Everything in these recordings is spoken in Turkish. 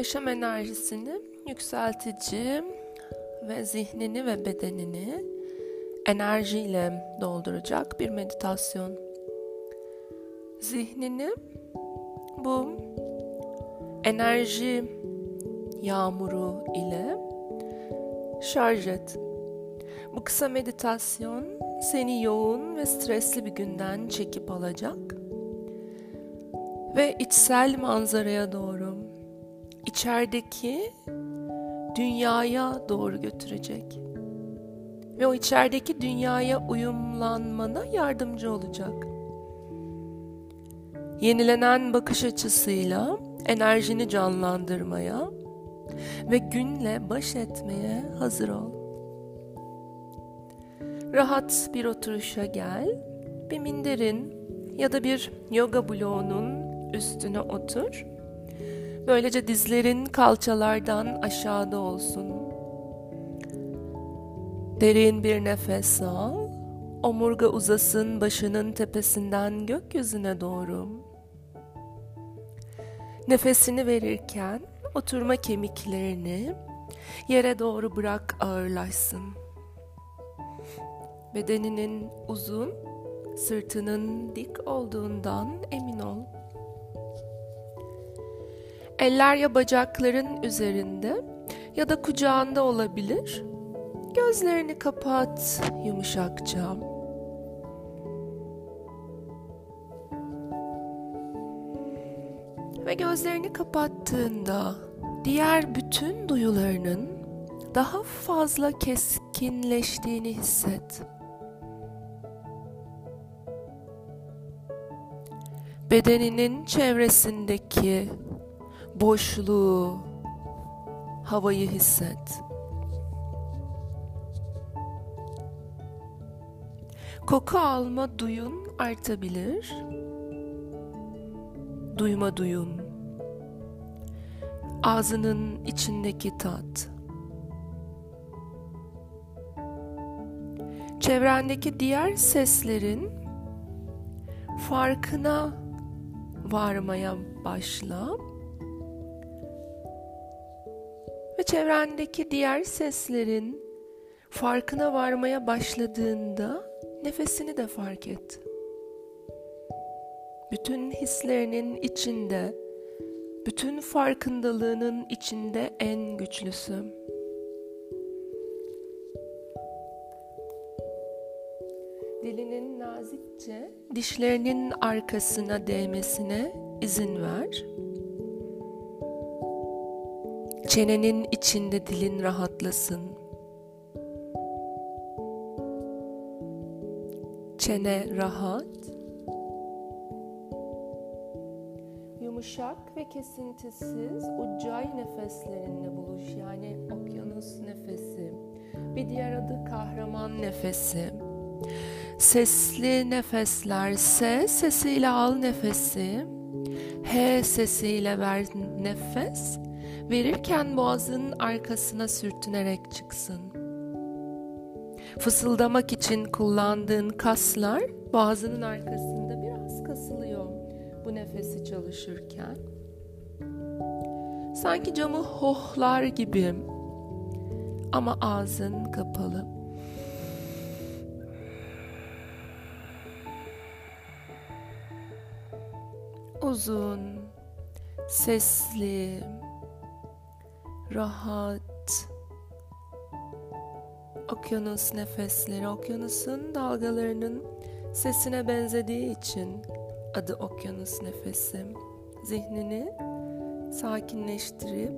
yaşam enerjisini yükseltici ve zihnini ve bedenini enerjiyle dolduracak bir meditasyon. Zihnini bu enerji yağmuru ile şarj et. Bu kısa meditasyon seni yoğun ve stresli bir günden çekip alacak ve içsel manzaraya doğru, içerideki dünyaya doğru götürecek. Ve o içerideki dünyaya uyumlanmana yardımcı olacak. Yenilenen bakış açısıyla enerjini canlandırmaya ve günle baş etmeye hazır ol. Rahat bir oturuşa gel. Bir minderin ya da bir yoga bloğunun üstüne otur. Böylece dizlerin kalçalardan aşağıda olsun. Derin bir nefes al. Omurga uzasın başının tepesinden gökyüzüne doğru. Nefesini verirken oturma kemiklerini yere doğru bırak ağırlaşsın. Bedeninin uzun, sırtının dik olduğundan emin ol. Eller ya bacakların üzerinde ya da kucağında olabilir. Gözlerini kapat yumuşakça. Ve gözlerini kapattığında diğer bütün duyularının daha fazla keskinleştiğini hisset. Bedeninin çevresindeki boşluğu, havayı hisset. Koku alma duyun artabilir. Duyma duyun. Ağzının içindeki tat. Çevrendeki diğer seslerin farkına varmaya başla. Çevrendeki diğer seslerin farkına varmaya başladığında nefesini de fark et. Bütün hislerinin içinde, bütün farkındalığının içinde en güçlüsü. Dilinin nazikçe dişlerinin arkasına değmesine izin ver. Çenenin içinde dilin rahatlasın. Çene rahat. Yumuşak ve kesintisiz uccay nefeslerinle buluş yani okyanus nefesi. Bir diğer adı kahraman nefesi. Sesli nefesler S sesiyle al nefesi. H sesiyle ver nefes. Verirken boğazın arkasına sürtünerek çıksın. Fısıldamak için kullandığın kaslar boğazının arkasında biraz kasılıyor bu nefesi çalışırken. Sanki camı hohlar gibi ama ağzın kapalı. Uzun, sesli, rahat, okyanus nefesleri, okyanusun dalgalarının sesine benzediği için adı okyanus nefesi. Zihnini sakinleştirip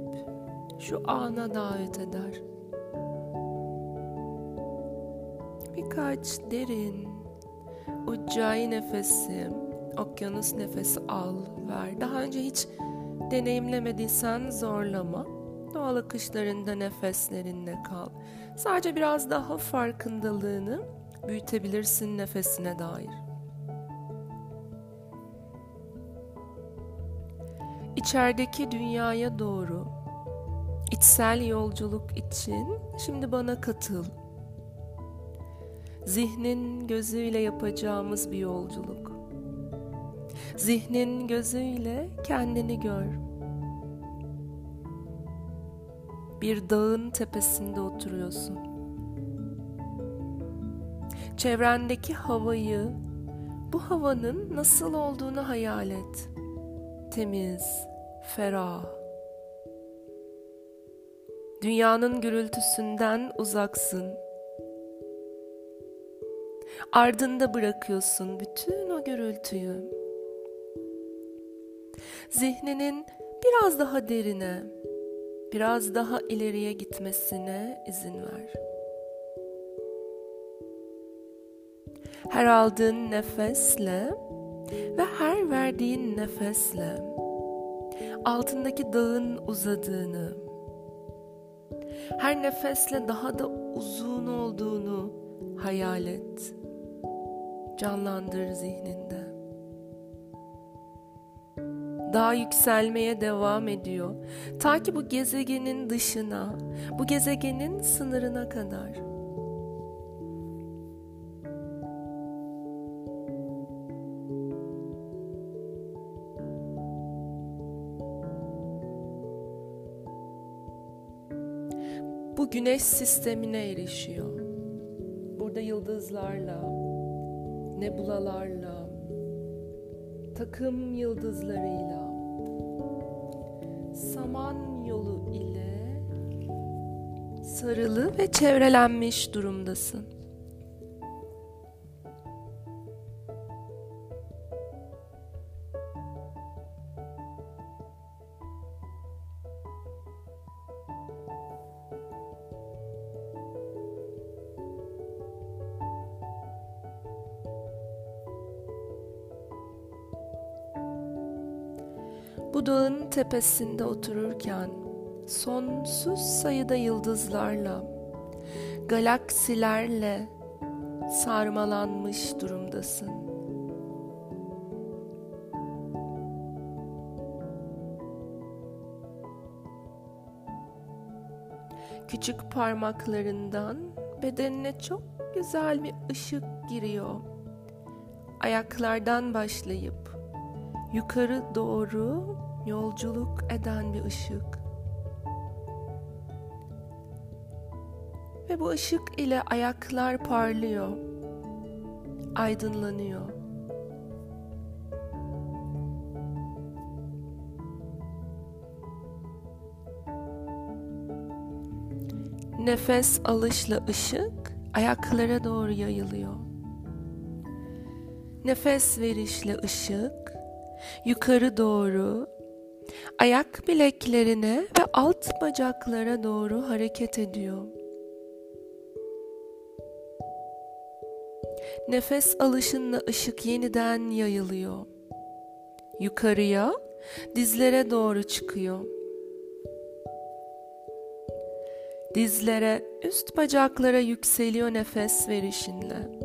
şu ana davet eder. Birkaç derin ucai nefesi, okyanus nefesi al, ver. Daha önce hiç deneyimlemediysen zorlama. Doğal akışlarında nefeslerinle kal. Sadece biraz daha farkındalığını büyütebilirsin nefesine dair. İçerideki dünyaya doğru içsel yolculuk için şimdi bana katıl. Zihnin gözüyle yapacağımız bir yolculuk. Zihnin gözüyle kendini gör. Bir dağın tepesinde oturuyorsun. Çevrendeki havayı, bu havanın nasıl olduğunu hayal et. Temiz, ferah. Dünyanın gürültüsünden uzaksın. Ardında bırakıyorsun bütün o gürültüyü. Zihninin biraz daha derine, biraz daha ileriye gitmesine izin ver. Her aldığın nefesle ve her verdiğin nefesle altındaki dağın uzadığını, her nefesle daha da uzun olduğunu hayal et. Canlandır zihninde. Daha yükselmeye devam ediyor. Ta ki bu gezegenin dışına, bu gezegenin sınırına kadar. bu güneş sistemine erişiyor. Burada yıldızlarla, nebulalarla, takım yıldızlarıyla, saman yolu ile sarılı ve çevrelenmiş durumdasın. Bu dağın tepesinde otururken sonsuz sayıda yıldızlarla, galaksilerle sarmalanmış durumdasın. Küçük parmaklarından bedenine çok güzel bir ışık giriyor. Ayaklardan başlayıp yukarı doğru yolculuk eden bir ışık. Ve bu ışık ile ayaklar parlıyor, aydınlanıyor. Nefes alışla ışık ayaklara doğru yayılıyor. Nefes verişle ışık yukarı doğru ayak bileklerine ve alt bacaklara doğru hareket ediyor. Nefes alışınla ışık yeniden yayılıyor. Yukarıya, dizlere doğru çıkıyor. Dizlere, üst bacaklara yükseliyor nefes verişinle.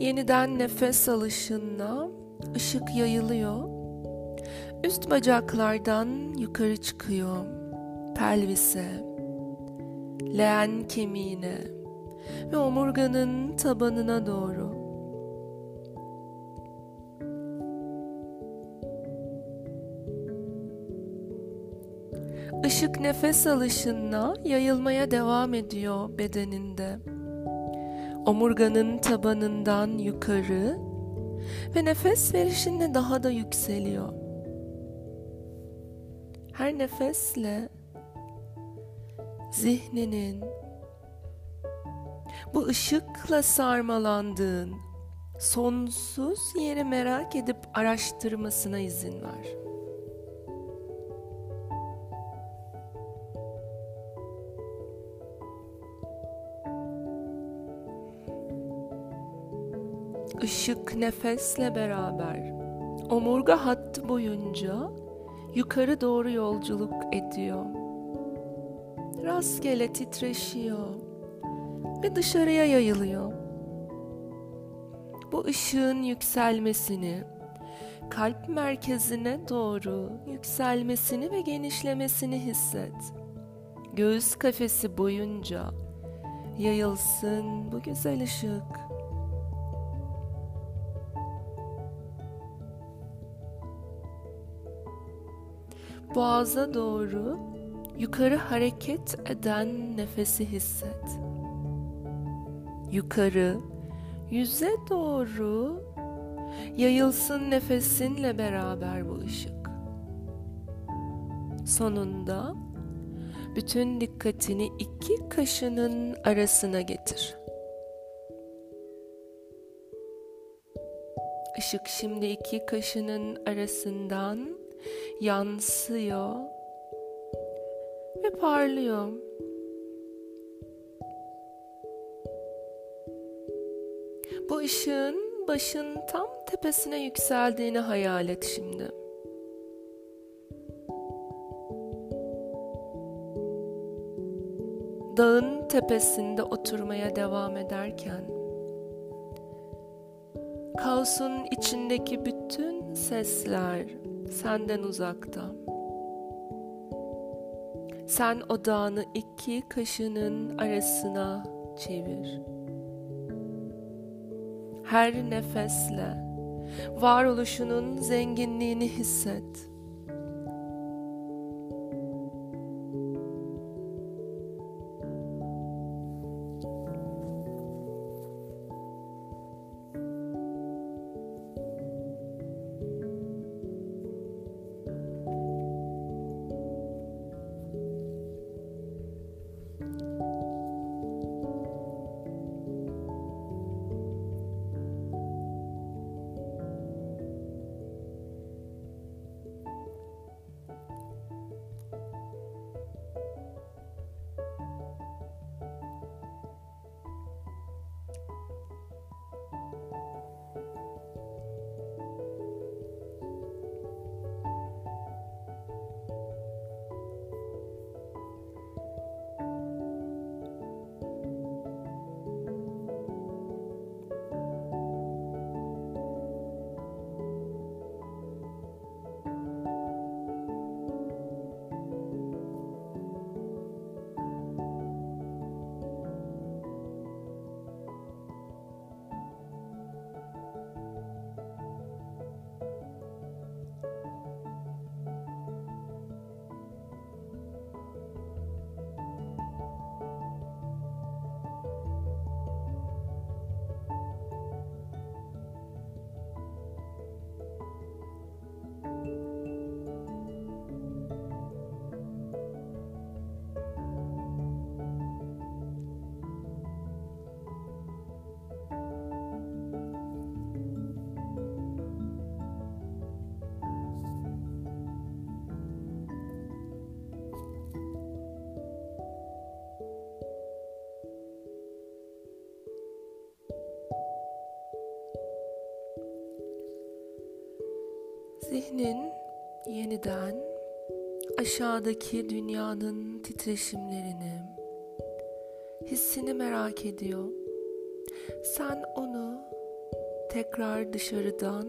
Yeniden nefes alışınla ışık yayılıyor. Üst bacaklardan yukarı çıkıyor. Pelvise, leğen kemiğine ve omurganın tabanına doğru. Işık nefes alışınla yayılmaya devam ediyor bedeninde omurganın tabanından yukarı ve nefes verişinde daha da yükseliyor. Her nefesle zihninin bu ışıkla sarmalandığın sonsuz yeri merak edip araştırmasına izin ver. Işık nefesle beraber omurga hattı boyunca yukarı doğru yolculuk ediyor. Rastgele titreşiyor ve dışarıya yayılıyor. Bu ışığın yükselmesini, kalp merkezine doğru yükselmesini ve genişlemesini hisset. Göğüs kafesi boyunca yayılsın bu güzel ışık. Boğaza doğru yukarı hareket eden nefesi hisset. Yukarı, yüze doğru yayılsın nefesinle beraber bu ışık. Sonunda bütün dikkatini iki kaşının arasına getir. Işık şimdi iki kaşının arasından yansıyor ve parlıyor. Bu ışığın başın tam tepesine yükseldiğini hayal et şimdi. Dağın tepesinde oturmaya devam ederken kaosun içindeki bütün sesler senden uzakta. Sen odağını iki kaşının arasına çevir. Her nefesle varoluşunun zenginliğini hisset. Zihnin yeniden aşağıdaki dünyanın titreşimlerini, hissini merak ediyor. Sen onu tekrar dışarıdan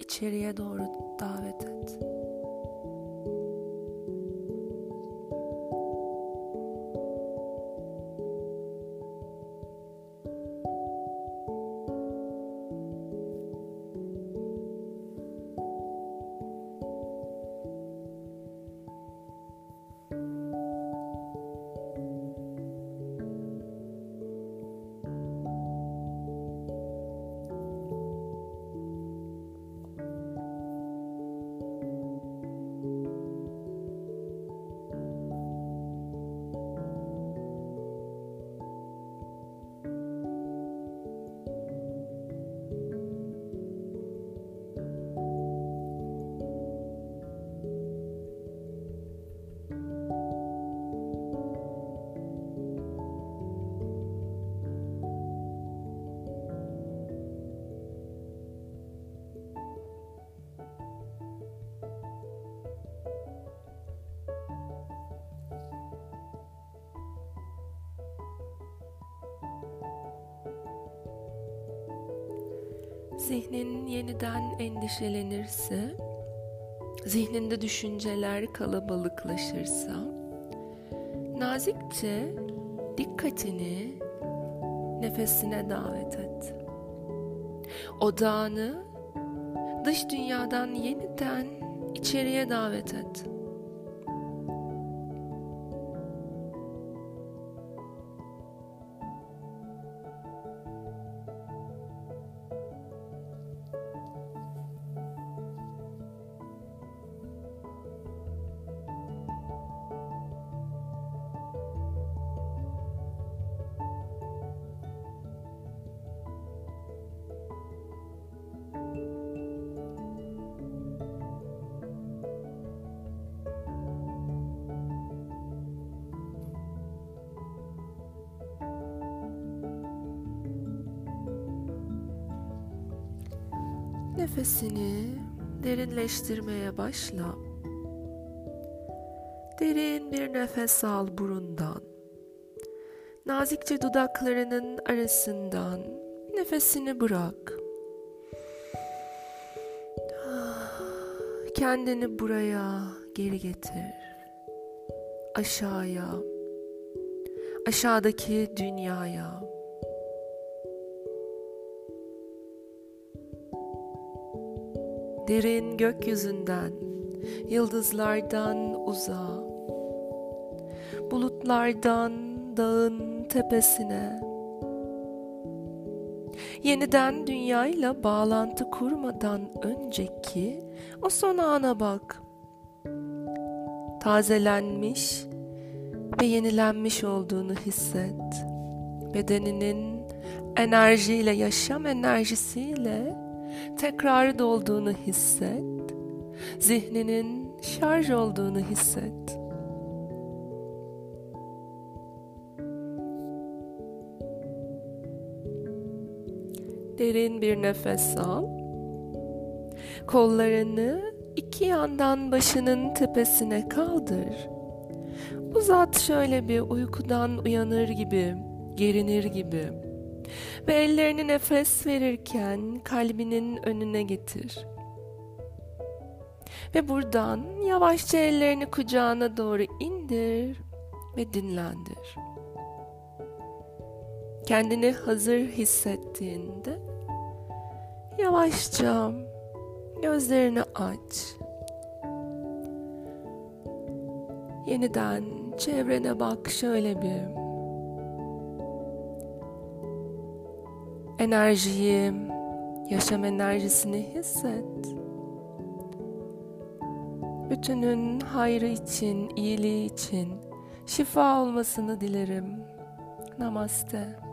içeriye doğru davet et. Zihnin yeniden endişelenirse, zihninde düşünceler kalabalıklaşırsa, nazikçe dikkatini nefesine davet et. Odağını dış dünyadan yeniden içeriye davet et. Nefesini derinleştirmeye başla. Derin bir nefes al burundan. Nazikçe dudaklarının arasından nefesini bırak. Kendini buraya geri getir. Aşağıya. Aşağıdaki dünyaya. Derin gökyüzünden, yıldızlardan uzağa, bulutlardan dağın tepesine, yeniden dünyayla bağlantı kurmadan önceki o son ana bak. Tazelenmiş ve yenilenmiş olduğunu hisset. Bedeninin enerjiyle, yaşam enerjisiyle tekrar dolduğunu hisset. Zihninin şarj olduğunu hisset. Derin bir nefes al. Kollarını iki yandan başının tepesine kaldır. Uzat şöyle bir uykudan uyanır gibi, gerinir gibi. Ve ellerini nefes verirken kalbinin önüne getir. Ve buradan yavaşça ellerini kucağına doğru indir ve dinlendir. Kendini hazır hissettiğinde yavaşça gözlerini aç. Yeniden çevrene bak şöyle bir. Enerjiyi, yaşam enerjisini hisset. Bütünün hayrı için, iyiliği için şifa olmasını dilerim. Namaste.